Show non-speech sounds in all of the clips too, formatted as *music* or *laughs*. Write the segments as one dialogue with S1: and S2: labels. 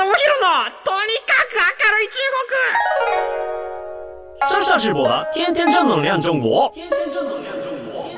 S1: 智弘のとにかく明るい中国
S2: 上下直播的天天正能量中国。天天正能量中国。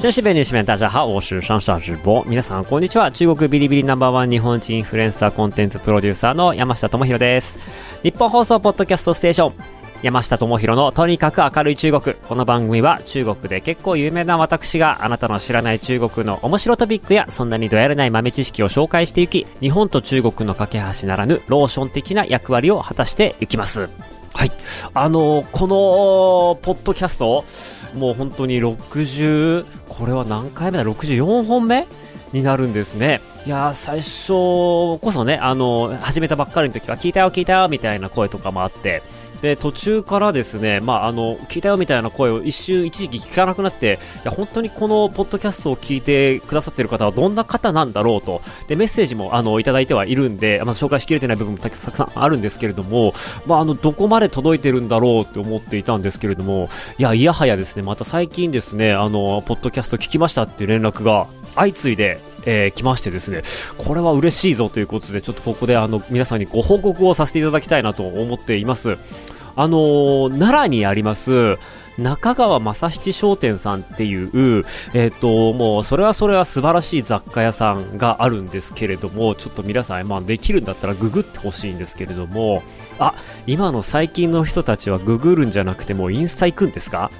S3: 真是便利市面，大家好，我是上下直播。皆さんこんにちは。中国ビリビリナンバーワン日本人インフルエンサーコンテンツプロデューサーの山下智博です。日本放送ポッドキャストステーション。山下智博のとにかく明るい中国。この番組は中国で結構有名な私があなたの知らない中国の面白トピックやそんなにどやれない豆知識を紹介していき、日本と中国の架け橋ならぬローション的な役割を果たしていきます。はい。あのこの、ポッドキャスト、もう本当に60、これは何回目だ ?64 本目？になるんですね。いやー、最初こそね、あの始めたばっかりの時は、聞いたよ、聞いたよ、みたいな声とかもあって、で、途中からですね、まあ、あの、聞いたよみたいな声を一瞬、一時期聞かなくなって、いや、本当にこのポッドキャストを聞いてくださっている方はどんな方なんだろうと、で、メッセージも、あの、いただいてはいるんで、まあ、紹介しきれてない部分もたくさんあるんですけれども、まあ、あの、どこまで届いてるんだろうって思っていたんですけれども、いや、いやはやですね、また最近ですね、あの、ポッドキャスト聞きましたっていう連絡が相次いで、えー来ましてですね、これは嬉しいぞということで、ちょっとここであの皆さんにご報告をさせていただきたいなと思っています。あのー奈良にあります、中川正七商店さんっていう、えっ、と、もう、それはそれは素晴らしい雑貨屋さんがあるんですけれども、ちょっと皆さん、まあ、できるんだったらググってほしいんですけれども、あ、今の最近の人たちはググるんじゃなくてもインスタ行くんですか？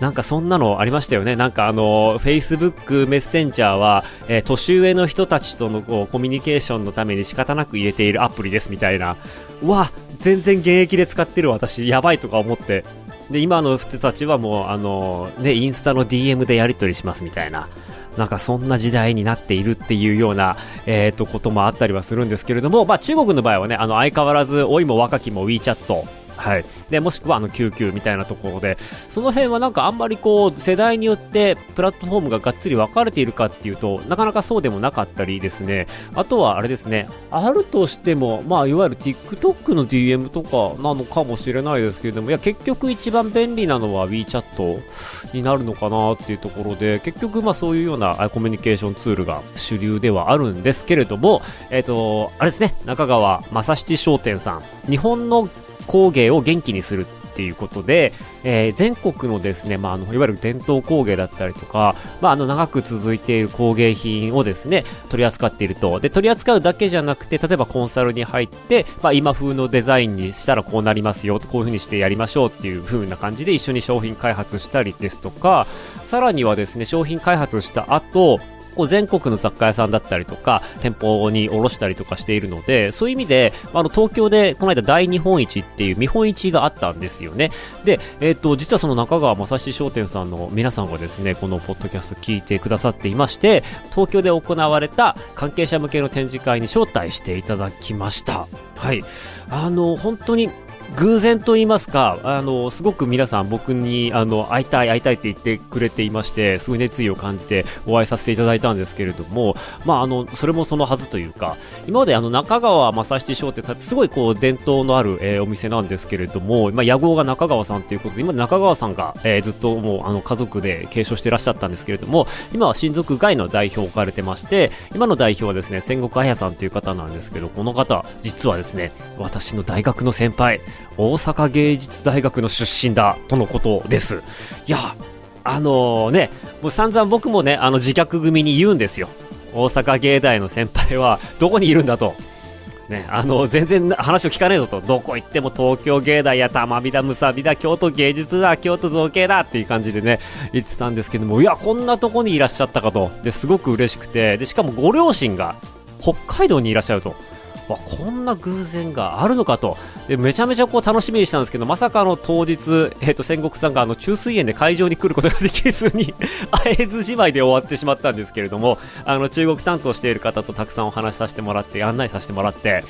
S3: なんかそんなのありましたよね。なんかあの、Facebook メッセンジャーは、えー年上の人たちとのこうコミュニケーションのために仕方なく入れているアプリですみたいな。うわ、全然現役で使ってる私、やばいとか思って。で、今の人たちはもう、あの、ね、インスタの DM でやり取りしますみたいな。なんかそんな時代になっているっていうような、えー、とこともあったりはするんですけれども、まあ、中国の場合はね、あの相変わらず老いも若きも WeChat、はい、でもしくはあの救急みたいなところで、その辺はなんかあんまりこう世代によってプラットフォームががっつり分かれているかっていうと、なかなかそうでもなかったりですね、あとはあれですね、あるとしても、まあ、いわゆる TikTok の DM とかなのかもしれないですけれども、いや結局一番便利なのは WeChat になるのかなっていうところで、結局まあそういうようなコミュニケーションツールが主流ではあるんですけれども、えっ、と、あれですね、中川正七商店さん、日本の工芸を元気にするっていうことで、えー全国のですね、まあ、あのいわゆる伝統工芸だったりとか、まあ、あの長く続いている工芸品をですね取り扱っていると。で取り扱うだけじゃなくて例えばコンサルに入って、まあ、今風のデザインにしたらこうなりますよこういう風にしてやりましょうっていう風な感じで一緒に商品開発したりですとかさらにはですね商品開発した後こう全国の雑貨屋さんだったりとか店舗に卸したりとかしているのでそういう意味であの東京でこの間大日本市っていう見本市があったんですよね。で、えっと実はその中川正史商店さんの皆さんがですねこのポッドキャスト聞いてくださっていまして東京で行われた関係者向けの展示会に招待していただきました。はい。あの本当に偶然と言いますか、あの、すごく皆さん僕に、あの、会いたい会いたいって言ってくれていまして、すごい熱意を感じてお会いさせていただいたんですけれども、まあ、あの、それもそのはずというか、今まであの、中川正七商店ってすごいこう、伝統のある、えーお店なんですけれども、まあ、屋号が中川さんということで、今中川さんが、えーずっともう、あの、家族で継承してらっしゃったんですけれども、今は親族外の代表を置かれてまして、今の代表はですね、戦国彩さんという方なんですけど、この方、実はですね、私の大学の先輩、大阪芸術大学の出身だ、とのことです。いや、あのね、もう散々僕もね、あの自虐組に言うんですよ。大阪芸大の先輩はどこにいるんだと。ね、あの全然話を聞かねえぞと、どこ行っても東京芸大や玉美だ、むさびだ、京都芸術だ、京都造形だっていう感じでね、言ってたんですけども、いや、こんなとこにいらっしゃったかと、ですごく嬉しくて、でしかもご両親が北海道にいらっしゃると。わこんな偶然があるのかと。でめちゃめちゃこう楽しみにしたんですけどまさかの当日、えー、と戦国さんがあの虫垂炎で会場に来ることができずに *laughs* 会えずじまいで終わってしまったんですけれどもあの中国担当している方とたくさんお話しさせてもらって案内させてもらって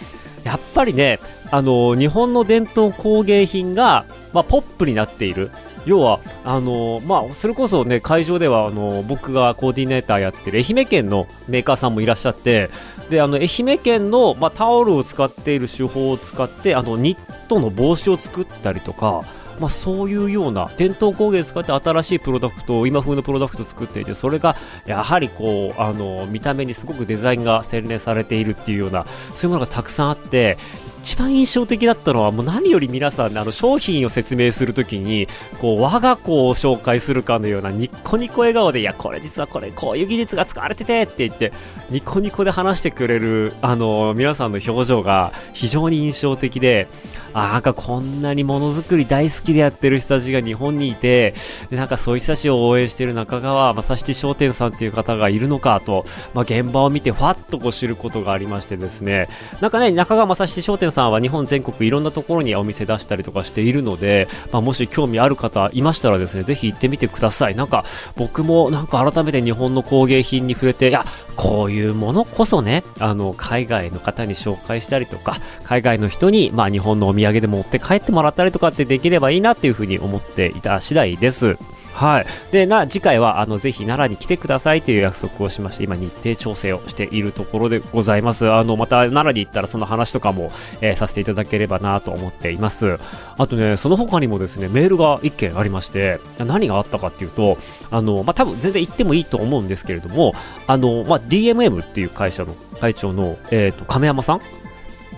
S3: やっぱりねあの日本の伝統工芸品が、まあ、ポップになっている。要は、あのまあ、それこそね、会場では、あの僕がコーディネーターやってる愛媛県のメーカーさんもいらっしゃって、で、あの、愛媛県の、まあ、タオルを使っている手法を使って、あの、ニットの帽子を作ったりとか、まあ、そういうような伝統工芸を使って新しいプロダクトを今風のプロダクトを作っていてそれがやはりこうあの見た目にすごくデザインが洗練されているっていうようなそういうものがたくさんあって一番印象的だったのはもう何より皆さんあの商品を説明するときにこう我が子を紹介するかのようなニッコニコ笑顔でいやこれ実はこれこういう技術が使われててって言ってニコニコで話してくれるあの皆さんの表情が非常に印象的であなんかこんなにものづくり大好きでやってる人たちが日本にいて、でなんかそういう人たちを応援している中川正七商店さんっていう方がいるのかと、まあ、現場を見てファッとこう知ることがありましてですね、なんかね、中川正七商店さんは日本全国いろんなところにお店出したりとかしているので、まあ、もし興味ある方いましたらですね、ぜひ行ってみてください。なんか僕もなんか改めて日本の工芸品に触れて、いや、こういうものこそね、あの、海外の方に紹介したりとか、海外の人に、まあ日本のお土産で持って帰ってもらったりとかってできればいいなっていうふうに思っていた次第です。はい。で、な、次回は、あの、ぜひ奈良に来てくださいという約束をしまして、今日程調整をしているところでございます。あの、また奈良に行ったらその話とかも、えー、させていただければなと思っています。あとね、その他にもですね、メールが1件ありまして、何があったかっていうと、あの、まあ、多分全然行ってもいいと思うんですけれども、あの、まあ、DMM っていう会社の会長の、えっ、ー、と、亀山さん？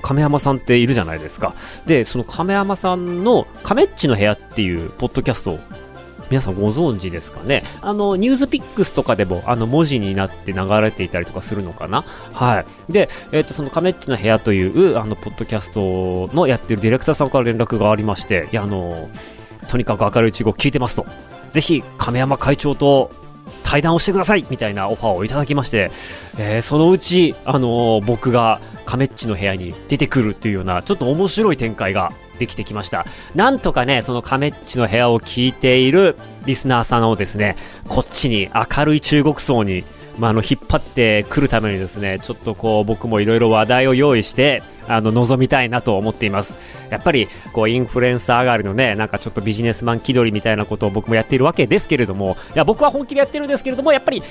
S3: 亀山さんっているじゃないですか。で、その亀山さんの亀っちの部屋っていうポッドキャストを皆さんご存知ですかね？あの、ニュースピックスとかでも、あの、文字になって流れていたりとかするのかな？はい。で、えっ、ー、と、その亀っちの部屋という、あの、ポッドキャストのやってるディレクターさんから連絡がありまして、いや、あの、とにかく明るい中国聞いてますと。ぜひ、亀山会長と対談をしてくださいみたいなオファーをいただきまして、えー、そのうち、あのー、僕が亀っちの部屋に出てくるっていうような、ちょっと面白い展開ができてきました。なんとかね、その亀っちの部屋を聞いているリスナーさんをですね、こっちに明るい中国層にまあ、あの引っ張ってくるためにですねちょっとこう僕もいろいろ話題を用意してあの望みたいなと思っていますやっぱりこうインフルエンサー上がりのねなんかちょっとビジネスマン気取りみたいなことを僕もやっているわけですけれどもいや僕は本気でやってるんですけれどもやっぱり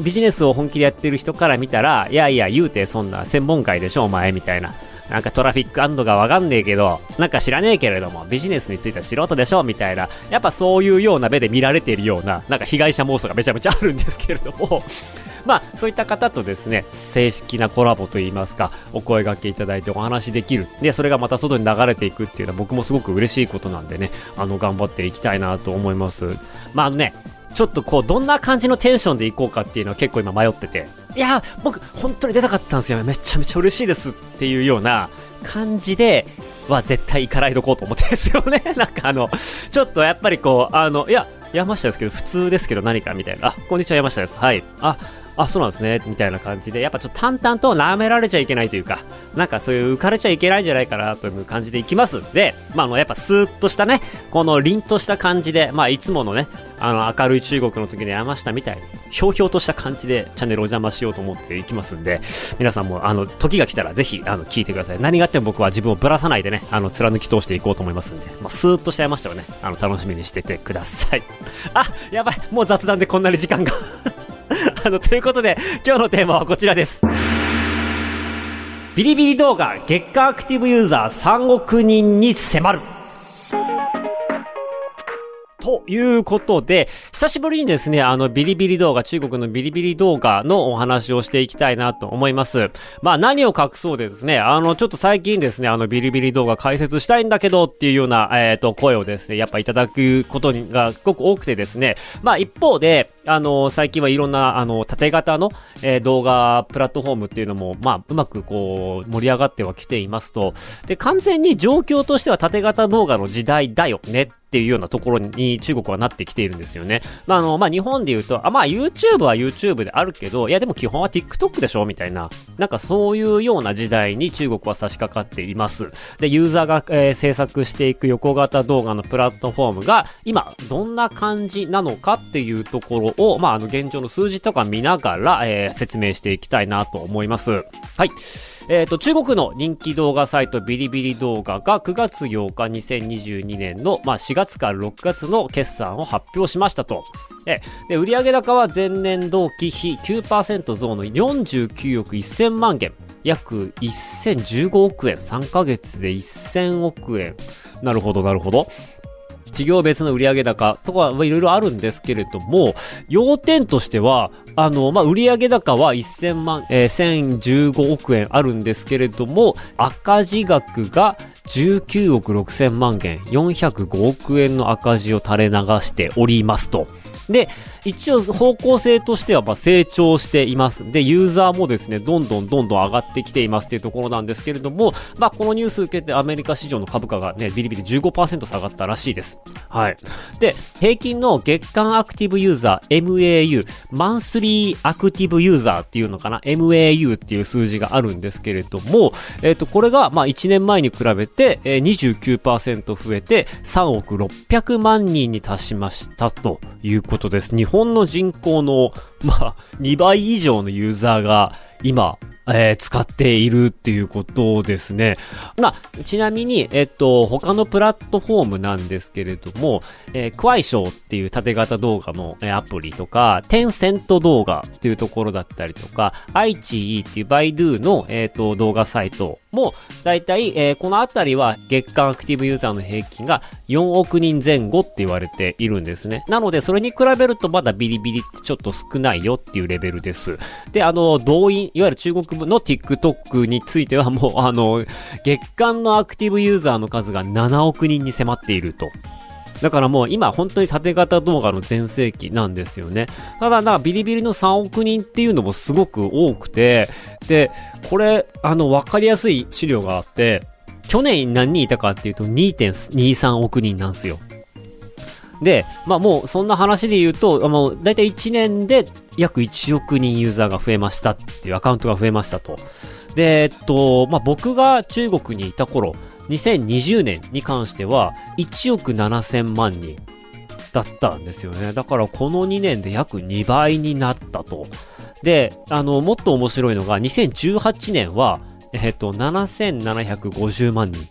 S3: ビジネスを本気でやってる人から見たらいやいや言うてそんな専門外でしょお前みたいななんかトラフィックアンドがわかんねえけど、なんか知らねえけれども、ビジネスについては素人でしょみたいな、やっぱそういうような目で見られているような、なんか被害者妄想がめちゃめちゃあるんですけれども、*laughs* まあ、そういった方とですね、正式なコラボといいますか、お声掛けいただいてお話できる。で、それがまた外に流れていくっていうのは僕もすごく嬉しいことなんでね、あの、頑張っていきたいなと思います。まあ、あのね、ちょっとこう、どんな感じのテンションでいこうかっていうのは結構今迷ってて、いや、僕、本当に出たかったんですよ。めちゃめちゃ嬉しいですっていうような感じで、は絶対行かないとこうと思ってんですよね。*laughs* なんかあの、ちょっとやっぱりこう、あの、いや、山下ですけど、普通ですけど何かみたいな。あ、こんにちは山下です。はい。あ、あ、そうなんですね、みたいな感じで、やっぱちょっと淡々と舐められちゃいけないというか、なんかそういう浮かれちゃいけないんじゃないかなという感じでいきますんで、まあ、あの、やっぱスーッとしたね、この凛とした感じで、まあ、いつものね、あの、明るい中国の時の山下みたいに、ひょうひょうとした感じでチャンネルお邪魔しようと思っていきますんで、皆さんも、あの、時が来たらぜひ、あの、聞いてください。何があっても僕は自分をぶらさないでね、あの、貫き通していこうと思いますんで、まあ、スーッとした山下をね、あの、楽しみにしててください。あ、やばい、もう雑談でこんなに時間が *laughs* あの、ということで、今日のテーマはこちらです。ビリビリ動画月間アクティブユーザー3億人に迫る。ということで、久しぶりにですね、あの、ビリビリ動画、中国のビリビリ動画のお話をしていきたいなと思います。まあ、何を隠そうでですね、あの、ちょっと最近ですね、あの、ビリビリ動画解説したいんだけどっていうような、えっ、ー、と、声をですね、やっぱいただくことがすごく多くてですね、まあ、一方で、あの、最近はいろんな、あの、縦型の、えー、動画プラットフォームっていうのも、まあ、うまくこう、盛り上がってはきていますと、で、完全に状況としては縦型動画の時代だよねっていうようなところに中国はなってきているんですよね。まあ、あの、まあ、日本で言うと、あ、まあ、YouTube は YouTube であるけど、いや、でも基本は TikTok でしょみたいな。なんかそういうような時代に中国は差し掛かっています。で、ユーザーが、えー、制作していく横型動画のプラットフォームが、今、どんな感じなのかっていうところを、まあ、あの、現状の数字とか見ながら、えー、説明していきたいなと思います。はい。えっ、と、中国の人気動画サイトビリビリ動画が9月8日2022年の、まあ、4月から6月の決算を発表しましたと。えで、売上高は前年同期比9%増の49億1000万元。約1015億円。3ヶ月で1000億円。なるほど、なるほど。事業別の売上高とかいろいろあるんですけれども、要点としては、あの、まあ、売上高は1000万、えー、1015億円あるんですけれども、赤字額が19億6000万円、405億円の赤字を垂れ流しておりますと。で、一応方向性としてはま成長しています。で、ユーザーもですね、どんどんどんどん上がってきていますっていうところなんですけれども、まあ、このニュース受けてアメリカ市場の株価がね、ビリビリ15%下がったらしいです。はい。で、平均の月間アクティブユーザー MAU、マンスリーアクティブユーザーっていうのかな ?MAU っていう数字があるんですけれども、えっ、ー、と、これがまあ1年前に比べて、えー、29%増えて3億600万人に達しましたということです。日本の人口の、まあ、2倍以上のユーザーが今、えー、使っているっていうことですね。まあ、ちなみに、えっと、他のプラットフォームなんですけれども、えー、クワイショーっていう縦型動画の、えー、アプリとか、テンセント動画っていうところだったりとか、アイチーっていうバイドゥの、えっ、と、動画サイトも、だいたい、えー、このあたりは月間アクティブユーザーの平均が4億人前後って言われているんですね。なので、それに比べるとまだビリビリってちょっと少ないよっていうレベルです。で、あの、動員、いわゆる中国の TikTok についてはもう、あの、月間のアクティブユーザーの数が7億人に迫っていると。だからもう今本当に縦型動画の全盛期なんですよね。ただな、ビリビリの3億人っていうのもすごく多くて、で、これ、あの、わかりやすい資料があって、去年何人いたかっていうと2.23億人なんですよ。で、まあもうそんな話で言うと、もう大体1年で約1億人ユーザーが増えましたっていうアカウントが増えましたと。で、えっと、まあ僕が中国にいた頃、2020年に関しては1億7000万人だったんですよね。だからこの2年で約2倍になったと。で、あの、もっと面白いのが2018年は、えっと、7750万人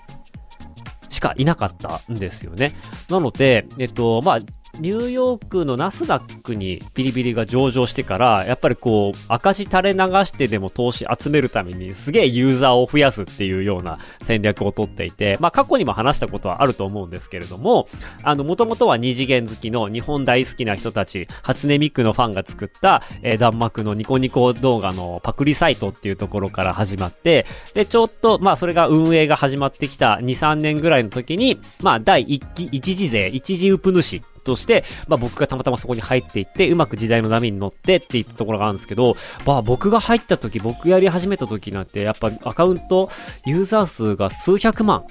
S3: しかいなかったんですよね。なので、えっと、まあ、ニューヨークのナスダックにビリビリが上場してから、やっぱりこう、赤字垂れ流してでも投資集めるためにすげえユーザーを増やすっていうような戦略をとっていて、まあ過去にも話したことはあると思うんですけれども、あの、もともとは二次元好きの日本大好きな人たち、初音ミクのファンが作った、えー、弾幕のニコニコ動画のパクリサイトっていうところから始まって、で、ちょっと、まあそれが運営が始まってきた2、3年ぐらいの時に、まあ第一期、一次税、一次ウプ主として、まあ僕がたまたまそこに入っていって、うまく時代の波に乗ってっていったところがあるんですけど、まあ僕が入った時、僕やり始めた時なんて、やっぱアカウント、ユーザー数が数百万。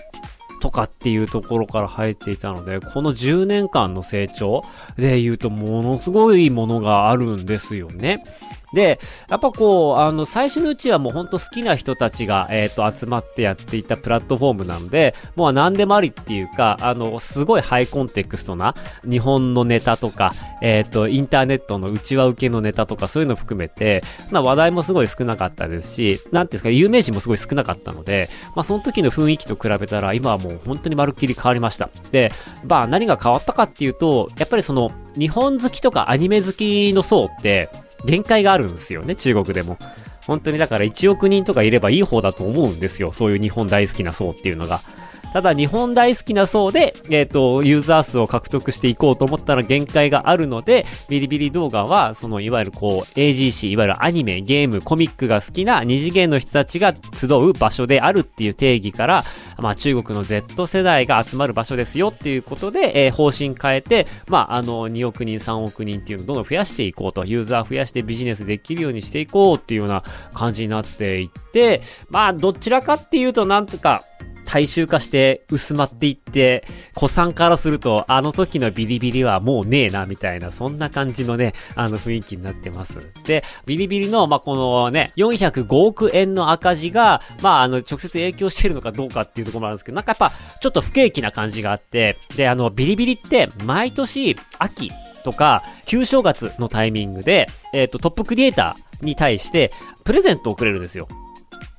S3: とかっていうところから入っていたので、この10年間の成長で言うとものすごいものがあるんですよね。で、やっぱこう、あの、最初のうちはもうほんと好きな人たちが、えっ、ー、と、集まってやっていたプラットフォームなので、もう何でもありっていうか、あの、すごいハイコンテクストな日本のネタとか、えっ、ー、と、インターネットの内輪受けのネタとかそういうの含めて、まあ話題もすごい少なかったですし、なんていうんですか、有名人もすごい少なかったので、まあその時の雰囲気と比べたら、今はもう本当にまるっきり変わりました。で、まあ何が変わったかっていうと、やっぱりその、日本好きとかアニメ好きの層って、限界があるんですよね、中国でも。本当にだから1億人とかいればいい方だと思うんですよ。そういう日本大好きな層っていうのが。ただ日本大好きな層で、えっ、ー、と、ユーザー数を獲得していこうと思ったら限界があるので、ビリビリ動画は、そのいわゆるこう、AGC、いわゆるアニメ、ゲーム、コミックが好きな二次元の人たちが集う場所であるっていう定義から、まあ中国の Z 世代が集まる場所ですよっていうことで、えー、方針変えて、まああの、2億人、3億人っていうのをどんどん増やしていこうと、ユーザー増やしてビジネスできるようにしていこうっていうような感じになっていって、まあどちらかっていうとなんとか、大衆化して薄まっていって、子さんからすると、あの時のビリビリはもうねえな、みたいな、そんな感じのね、あの雰囲気になってます。で、ビリビリの、まあ、このね、405億円の赤字が、まあ、あの、直接影響してるのかどうかっていうところもあるんですけど、なんかやっぱ、ちょっと不景気な感じがあって、で、あの、ビリビリって、毎年、秋、とか、旧正月のタイミングで、えっ、ー、と、トップクリエイターに対して、プレゼントをくれるんですよ。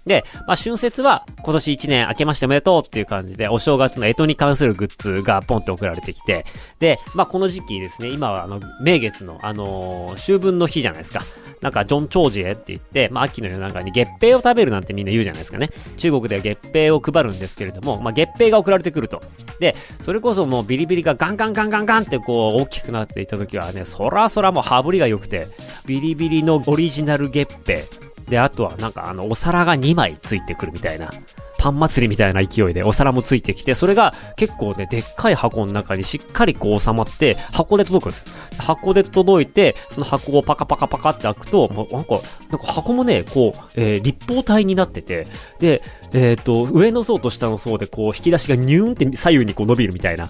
S3: で、まあ、春節は今年1年明けましておめでとうっていう感じで、お正月の干支に関するグッズがポンって送られてきて、で、まあ、この時期ですね、今はあの、名月の、あのー、秋分の日じゃないですか。なんか、ジョン・チョージエって言って、まあ、秋の夜中に月餅を食べるなんてみんな言うじゃないですかね。中国では月餅を配るんですけれども、まあ、月餅が送られてくると。で、それこそもうビリビリがガンガンガンガンガンってこう、大きくなっていった時はね、そらそらもう羽振りが良くて、ビリビリのオリジナル月餅、で、あとはなんかあの、お皿が2枚ついてくるみたいな。パン祭りみたいな勢いでお皿もついてきて、それが結構ね、でっかい箱の中にしっかりこう収まって、箱で届くんです。箱で届いて、その箱をパカパカパカって開くと、もうなんか、なんか箱もね、こう、えー、立方体になってて、で、えっ、ー、と、上の層と下の層でこう、引き出しがニューンって左右にこう伸びるみたいな。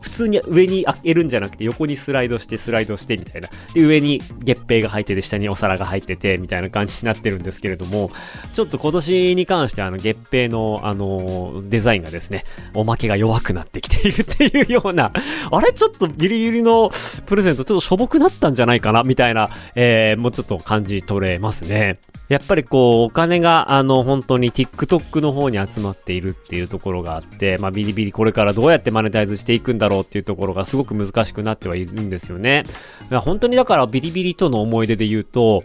S3: 普通に上に開けるんじゃなくて横にスライドしてスライドしてみたいな。で、上に月餅が入ってて下にお皿が入っててみたいな感じになってるんですけれども、ちょっと今年に関してあの月餅のあのデザインがですね、おまけが弱くなってきているっていうような、*laughs* あれ？ちょっとビリビリのプレゼントちょっとしょぼくなったんじゃないかな？みたいな、えー、もうちょっと感じ取れますね。やっぱりこう、お金があの本当に TikTok の方に集まっているっていうところがあって、まあビリビリこれからどうやってマネタイズしていくんだろうっていうところがすごく難しくなってはいるんですよね。本当にだからビリビリとの思い出で言うと、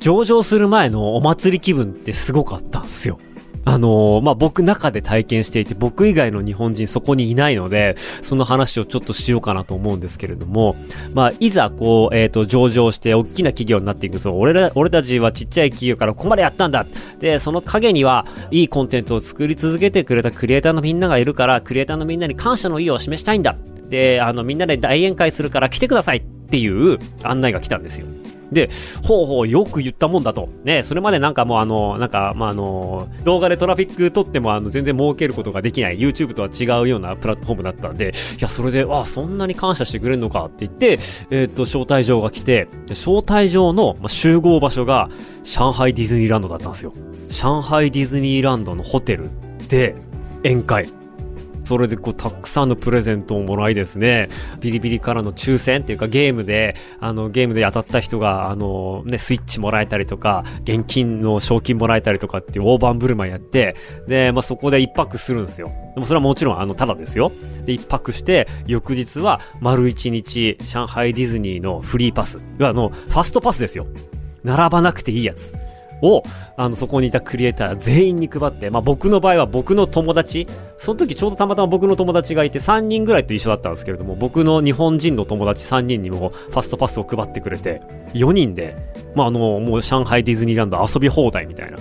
S3: 上場する前のお祭り気分ってすごかったんですよ。あのー、まあ、僕中で体験していて、僕以外の日本人そこにいないので、その話をちょっとしようかなと思うんですけれども、まあ、いざこう、えっ、ー、と、上場して大きな企業になっていくと、俺ら、俺たちはちっちゃい企業からここまでやったんだ。で、その陰には、いいコンテンツを作り続けてくれたクリエイターのみんながいるから、クリエイターのみんなに感謝の意を示したいんだ。で、あの、みんなで大宴会するから来てくださいっていう案内が来たんですよ。で、ほうほう、よく言ったもんだと。ね、それまでなんかもうあの、なんか、まあ、あの、動画でトラフィック撮ってもあの、全然儲けることができない、YouTube とは違うようなプラットフォームだったんで、いや、それで、あ、そんなに感謝してくれるのかって言って、えっ、と、招待状が来て、招待状の集合場所が、上海ディズニーランドだったんですよ。上海ディズニーランドのホテルで、宴会。それでこう、たくさんのプレゼントをもらいですね、ビリビリからの抽選っていうかゲームで、あの、ゲームで当たった人が、あの、ね、スイッチもらえたりとか、現金の賞金もらえたりとかっていう大盤振る舞いやって、で、まあ、そこで一泊するんですよ。でもそれはもちろん、あの、ただですよ。で、一泊して、翌日は丸一日、上海ディズニーのフリーパス。いや、あの、ファストパスですよ。並ばなくていいやつ。を、あの、そこにいたクリエイター全員に配って、まあ僕の場合は僕の友達、その時ちょうどたまたま僕の友達がいて3人ぐらいと一緒だったんですけれども、僕の日本人の友達3人にもファストパスを配ってくれて、4人で、まああの、もう上海ディズニーランド遊び放題みたいな。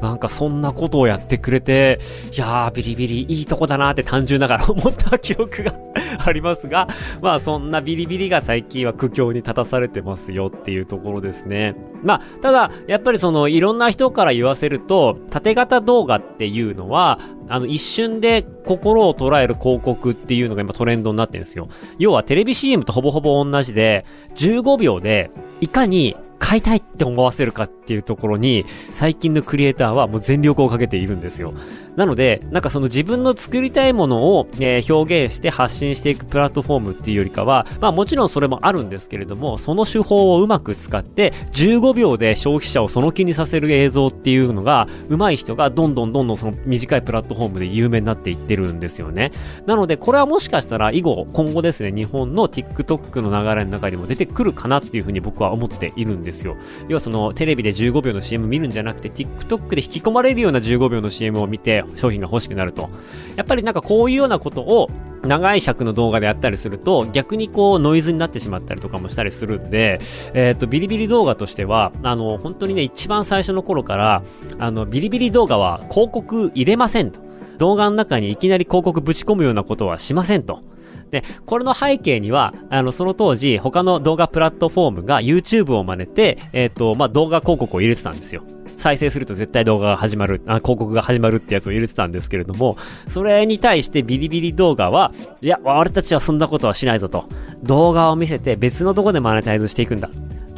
S3: なんかそんなことをやってくれて、いやー、ビリビリいいとこだなって単純ながら思った記憶がありますが、*laughs* まあそんなビリビリが最近は苦境に立たされてますよっていうところですね。まあ、ただ、やっぱりそのいろんな人から言わせると、縦型動画っていうのは、あの一瞬で心を捉える広告っていうのが今トレンドになってるんですよ。要はテレビ CM とほぼほぼ同じで、15秒でいかに買いたいって思わせるかっていうところに、最近のクリエイターはもう全力をかけているんですよ。なので、なんかその自分の作りたいものを、え、表現して発信していくプラットフォームっていうよりかは、まあもちろんそれもあるんですけれども、その手法をうまく使って、15秒で消費者をその気にさせる映像っていうのが、上手い人がどんどんどんどんその短いプラットフォームで有名になっていってるんですよね。なので、これはもしかしたら以後、今後ですね、日本の TikTok の流れの中にも出てくるかなっていうふうに僕は思っているんですよ。要はその、テレビで15秒の CM 見るんじゃなくて、TikTok で引き込まれるような15秒の CM を見て、商品が欲しくなると。やっぱりなんかこういうようなことを、長い尺の動画でやったりすると、逆にこうノイズになってしまったりとかもしたりするんで、えっ、ー、と、ビリビリ動画としては、あの、本当にね、一番最初の頃から、あの、ビリビリ動画は広告入れませんと。動画の中にいきなり広告ぶち込むようなことはしませんと。で、これの背景には、あの、その当時、他の動画プラットフォームが YouTube を真似て、えっ、ー、と、まあ、動画広告を入れてたんですよ。再生すると絶対動画が始まる、あ、広告が始まるってやつを入れてたんですけれども、それに対してビリビリ動画は、いや、俺たちはそんなことはしないぞと。動画を見せて別のとこでマネタイズしていくんだ。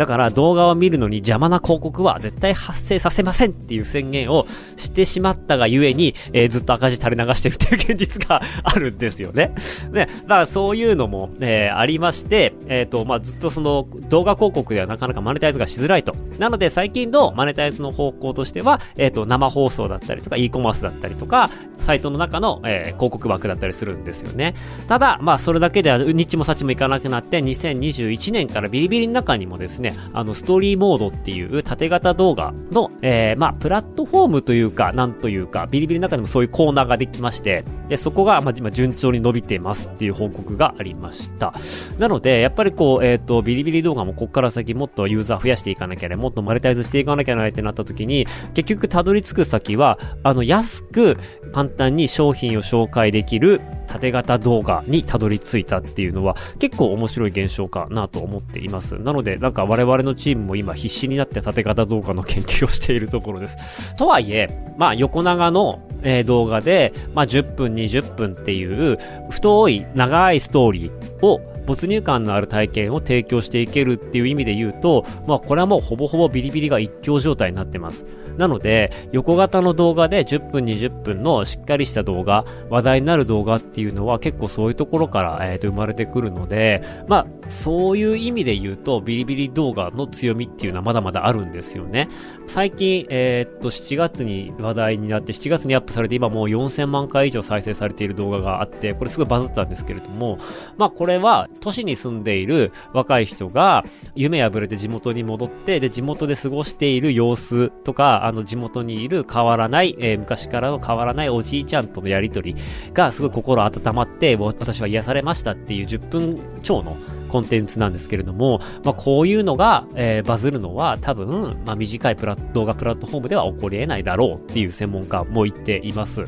S3: だから動画を見るのに邪魔な広告は絶対発生させませんっていう宣言をしてしまったがゆえに、えー、ずっと赤字垂れ流してるっていう現実があるんですよね。*laughs* ね、だからそういうのも、えー、ありまして、えっ、ー、と、まあ、ずっとその動画広告ではなかなかマネタイズがしづらいと。なので最近のマネタイズの方向としては、えっ、と、生放送だったりとか、e コマースだったりとか、サイトの中の、え、広告枠だったりするんですよね。ただ、まあ、それだけでは、日もさちもいかなくなって、2021年からビリビリの中にもですね、あの、ストーリーモードっていう縦型動画の、えー、まあ、プラットフォームというか、なんというか、ビリビリの中でもそういうコーナーができまして、で、そこが、まあ、今順調に伸びてますっていう報告がありました。なので、やっぱりこう、えっ、ー、と、ビリビリ動画もここから先もっとユーザー増やしていかなきゃね、もっとマネタイズしていかなきゃなってなった時に、結局たどり着く先は、あの、安く、簡単に商品を紹介できる縦型動画にたどり着いたっていうのは結構面白い現象かなと思っています。なのでなんか我々のチームも今必死になって縦型動画の研究をしているところです。とはいえ、まあ横長の、え、動画で、まあ10分20分っていう太い長いストーリーを没入感のある体験を提供していけるっていう意味で言うと、まあこれはもうほぼほぼビリビリが一強状態になってます。なので、横型の動画で10分20分のしっかりした動画、話題になる動画っていうのは結構そういうところから、えー、と生まれてくるので、まあ、そういう意味で言うと、ビリビリ動画の強みっていうのはまだまだあるんですよね。最近、えー、っと、7月に話題になって、7月にアップされて今もう4000万回以上再生されている動画があって、これすごいバズったんですけれども、まあこれは都市に住んでいる若い人が夢破れて地元に戻って、で、地元で過ごしている様子とか、あの地元にいる変わらない、えー、昔からの変わらないおじいちゃんとのやりとりがすごい心温まって、私は癒されましたっていう10分超のコンテンツなんですけれども、まあ、こういうのが、えー、バズるのは多分、まあ、短いプラ動画プラットフォームでは起こり得ないだろうっていう専門家も言っています。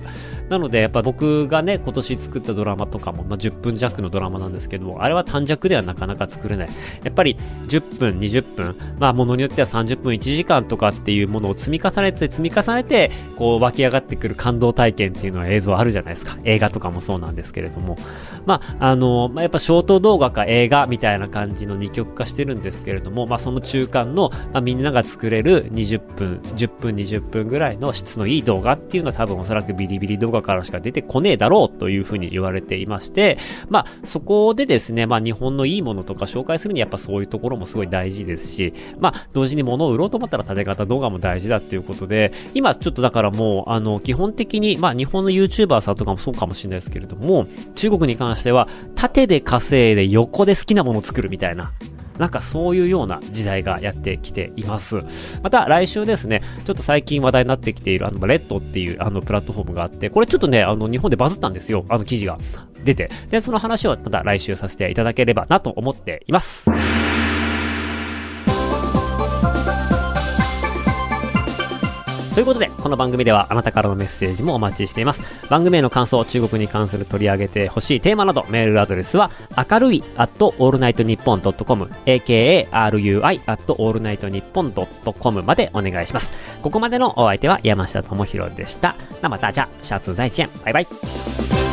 S3: なので、やっぱ僕がね、今年作ったドラマとかも、まあ、10分弱のドラマなんですけども、あれは短尺ではなかなか作れない。やっぱり10分、20分、まあ、ものによっては30分、1時間とかっていうものを積み重ねて、積み重ねて、こう、湧き上がってくる感動体験っていうのは映像あるじゃないですか。映画とかもそうなんですけれども。まあ、あの、まあ、やっぱショート動画か映画みたいな感じの二極化してるんですけれども、まあ、その中間の、まあ、みんなが作れる20分、10分、20分ぐらいの質のいい動画っていうのは多分おそらくビリビリ動画かからしか出てこねえだろうというふうに言われていまして、まあ、そこでですね、まあ、日本のいいものとか紹介するにやっぱそういうところもすごい大事ですし、まあ、同時に物を売ろうと思ったら縦型動画も大事だっていうことで、今ちょっとだからもう、あの、基本的に、まあ、日本の YouTuber さんとかもそうかもしれないですけれども、中国に関しては、縦で稼いで横で好きなものを作るみたいな、なんかそういうような時代がやってきています。また来週ですね、ちょっと最近話題になってきているあの、レッドっていうあの、プラットフォームがあって、これちょっとね、あの、日本でバズったんですよ。あの記事が出て。で、その話をまた来週させていただければなと思っています。ということで、この番組ではあなたからのメッセージもお待ちしています。番組への感想、中国に関する取り上げてほしいテーマなど、メールアドレスは、明るい at allnightnippon.com、akarui at allnightnippon.com までお願いします。ここまでのお相手は山下智博でした。那么大家、下次再见。バイバイ。